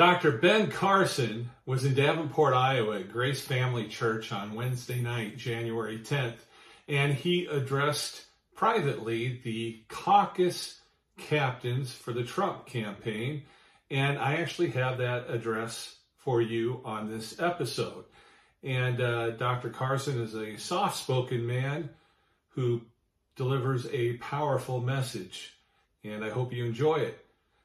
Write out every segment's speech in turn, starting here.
Dr. Ben Carson was in Davenport, Iowa at Grace Family Church on Wednesday night, January 10th, and he addressed privately the caucus captains for the Trump campaign. And I actually have that address for you on this episode. And uh, Dr. Carson is a soft spoken man who delivers a powerful message. And I hope you enjoy it.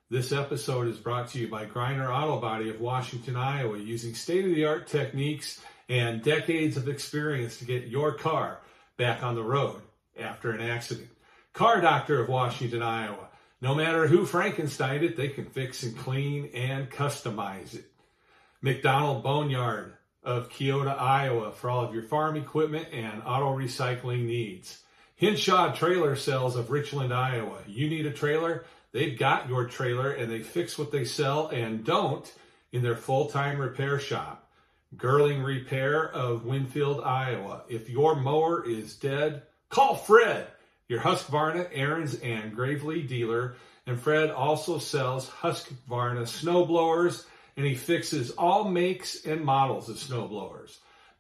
This episode is brought to you by Griner Auto Body of Washington, Iowa, using state of the art techniques and decades of experience to get your car back on the road after an accident. Car Doctor of Washington, Iowa. No matter who Frankenstein it, they can fix and clean and customize it. McDonald Boneyard of Keota, Iowa for all of your farm equipment and auto recycling needs. Hinshaw Trailer Sales of Richland, Iowa. You need a trailer? They've got your trailer and they fix what they sell and don't in their full-time repair shop. Girling Repair of Winfield, Iowa. If your mower is dead, call Fred, your Husqvarna, Ariens, and Gravely dealer. And Fred also sells Husqvarna snow blowers and he fixes all makes and models of snowblowers.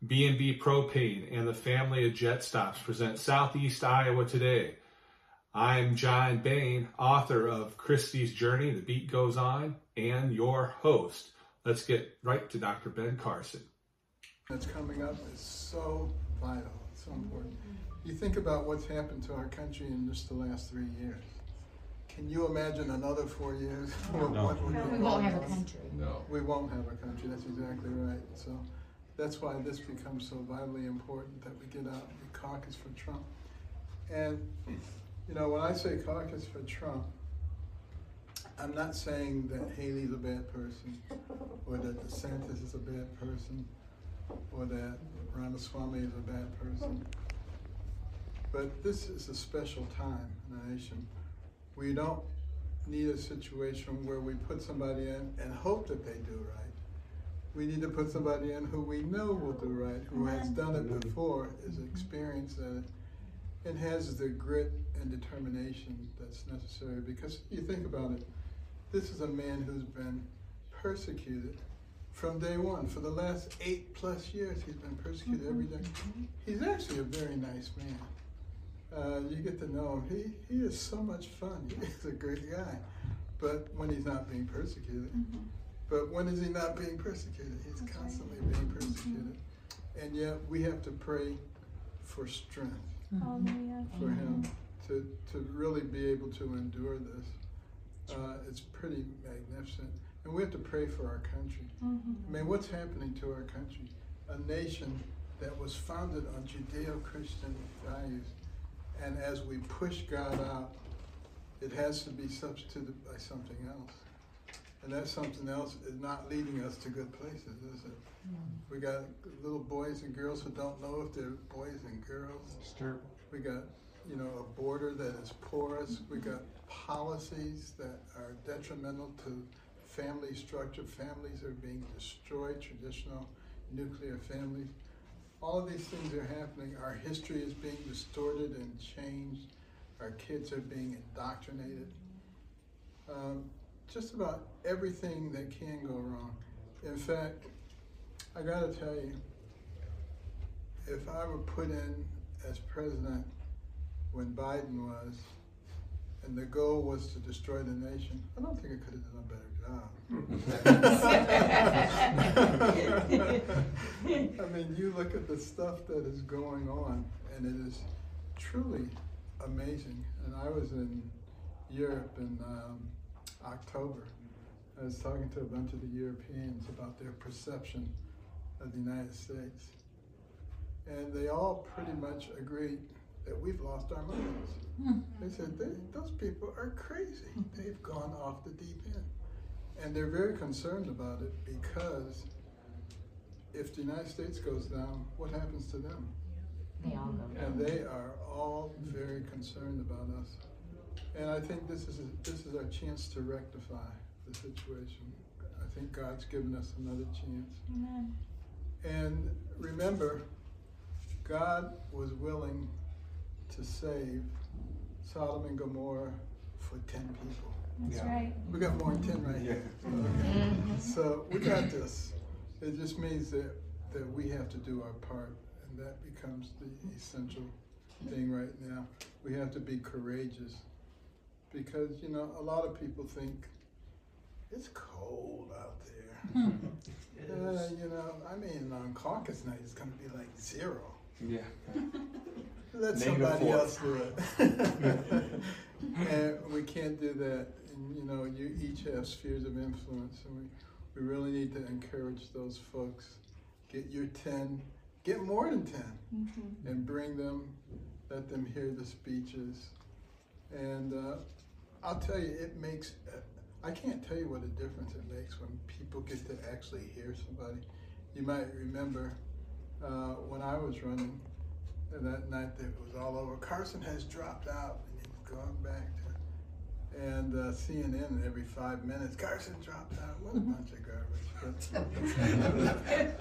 B&B Propane and the family of Jet Stops present Southeast Iowa today. I'm John Bain, author of Christie's Journey, The Beat Goes On, and your host. Let's get right to Dr. Ben Carson. That's coming up is so vital, it's so important. You think about what's happened to our country in just the last three years. Can you imagine another four years? No. What would be We won't have a country. No. We won't have a country, that's exactly right. So that's why this becomes so vitally important that we get out and caucus for Trump. And, you know, when I say caucus for Trump, I'm not saying that Haley's a bad person, or that DeSantis is a bad person, or that Ramaswamy is a bad person. But this is a special time in the nation. We don't need a situation where we put somebody in and hope that they do right. We need to put somebody in who we know will do right, who has done it before, is experienced at it, and has the grit and determination that's necessary. Because you think about it, this is a man who's been persecuted from day one. For the last eight plus years, he's been persecuted mm-hmm. every day. Mm-hmm. He's actually a very nice man. Uh, you get to know him. He, he is so much fun. He's a great guy. But when he's not being persecuted, mm-hmm. but when is he not being persecuted? He's constantly being persecuted. And yet we have to pray for strength Hallelujah. for him to, to really be able to endure this. Uh, it's pretty magnificent. And we have to pray for our country. I mean, what's happening to our country? A nation that was founded on Judeo Christian values. And as we push God out, it has to be substituted by something else. And that something else is not leading us to good places, is it? We got little boys and girls who don't know if they're boys and girls. We got, you know, a border that is porous. We got policies that are detrimental to family structure. Families are being destroyed, traditional nuclear families. All of these things are happening. Our history is being distorted and changed. Our kids are being indoctrinated. Um, just about everything that can go wrong. In fact, I gotta tell you, if I were put in as president when Biden was, and the goal was to destroy the nation, I don't think I could have done a better job. I mean, you look at the stuff that is going on, and it is truly amazing. And I was in Europe and um, October. I was talking to a bunch of the Europeans about their perception of the United States. And they all pretty much agreed that we've lost our minds. Hmm. They said they, those people are crazy. They've gone off the deep end. And they're very concerned about it because if the United States goes down, what happens to them? They all go And they are all very concerned about us. And I think this is, this is our chance to rectify the situation. I think God's given us another chance. Amen. And remember, God was willing to save Sodom and Gomorrah for 10 people. That's Yeah. right. We got more than 10 right here. Yeah. Okay. So we got this. It just means that, that we have to do our part, and that becomes the essential thing right now. We have to be courageous because, you know, a lot of people think it's cold out there. uh, you know, I mean, on caucus night, it's going to be like zero. Yeah. Let Negative somebody four. else do it. and we can't do that. And, you know, you each have spheres of influence, and we, we really need to encourage those folks. Get your 10, get more than 10, and bring them, let them hear the speeches. And uh, I'll tell you, it makes, I can't tell you what a difference it makes when people get to actually hear somebody. You might remember uh, when I was running, and that night that it was all over. Carson has dropped out, and he's gone back to, and uh, CNN every five minutes. Carson dropped out. What a bunch of garbage!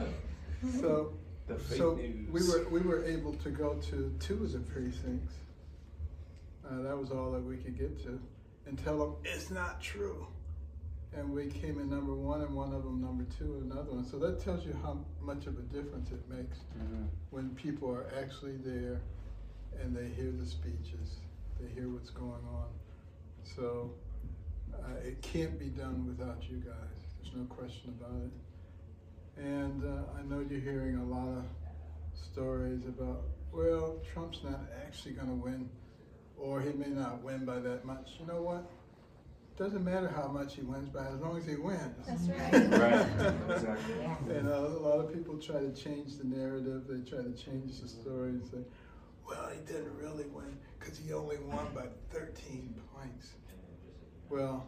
But, so, The so news. we were we were able to go to two of the precincts. Uh, that was all that we could get to, and tell them it's not true. And we came in number one, and one of them number two, and another one. So that tells you how much of a difference it makes Mhm. when people are actually there and they hear the speeches, they hear what's going on. So uh, it can't be done without you guys. There's no question about it. And uh, I know you're hearing a lot of stories about, well, Trump's not actually going to win, or he may not win by that much. You know what? It Doesn't matter how much he wins by, as long as he wins. That's right. Right. Exactly. And uh, a lot of people try to change the narrative. They try to change the story and say, well, he didn't really win because he only won by 13 points. Well,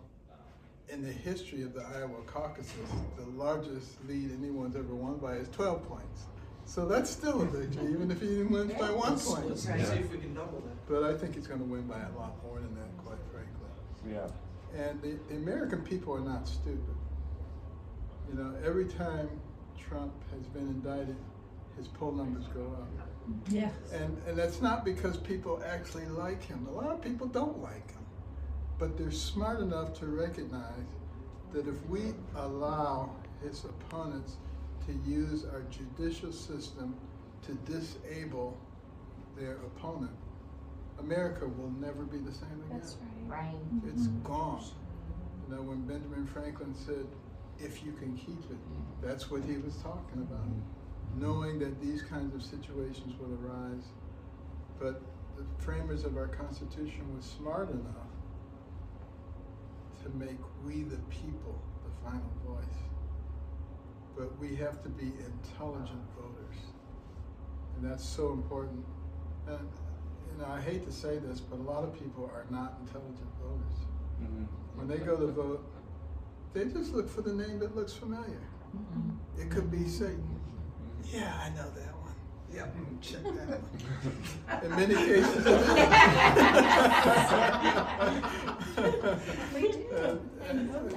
in the history of the Iowa caucuses, the largest lead anyone's ever won by is 12 points. So that's still a victory, even if he wins by one Let's, point. let's see if we can double that. But I think he's going to win by a lot more than that, quite frankly. Yeah. And the, the American people are not stupid. You know, every time Trump has been indicted, his poll numbers go up. Yes. And, and that's not because people actually like him. A lot of people don't like him. But they're smart enough to recognize that if we allow his opponents to use our judicial system to disable their opponent, America will never be the same again. That's right. Right. It's mm-hmm. gone. You know, when Benjamin Franklin said, if you can keep it, that's what he was talking about. Mm-hmm. Knowing that these kinds of situations would arise. But the framers of our Constitution were smart enough to make we the people the final voice. But we have to be intelligent voters. And that's so important. And, you know, I hate to say this, but a lot of people are not intelligent voters. Mhm. When they go to vote, they just look for the name that looks familiar. It could be Satan. Yeah, I know that one. Yep, check that one. In many cases, We do. Uh,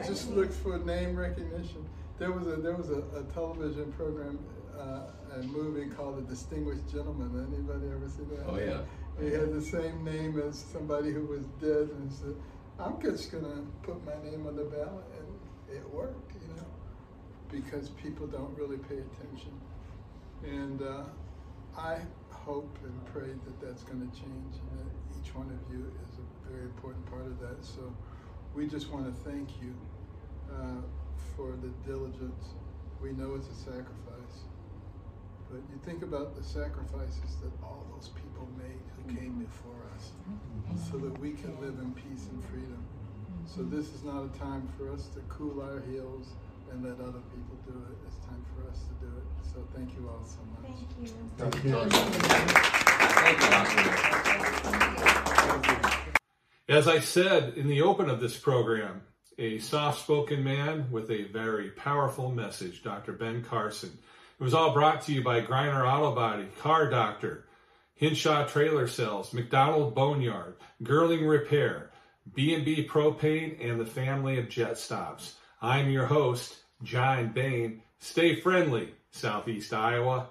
just look for name recognition. There was a there was a, a television program, uh, a movie called The Distinguished Gentleman. Anybody ever see that? Oh, yeah. He had the same name as somebody who was dead, and said, "I'm just gonna put my name on the ballot," and it worked, you know, because people don't really pay attention. And uh, I hope and pray that that's going to change, and that each one of you is a very important part of that. So we just want to thank you uh, for the diligence. We know it's a sacrifice, but you think about the sacrifices that all those people made who came before us, so that we can live in peace and freedom. So this is not a time for us to cool our heels and let other people do it. It's time for us to do it. So thank you all so much. Thank you. Thank you. As I said in the open of this program, a soft spoken man with a very powerful message, Dr. Ben Carson. It was all brought to you by Griner Auto Body, Car Doctor, Hinshaw Trailer Sales, McDonald Boneyard, Girling Repair, B&B Propane, and the family of Jet Stops. I'm your host, John Bain. Stay friendly, Southeast Iowa.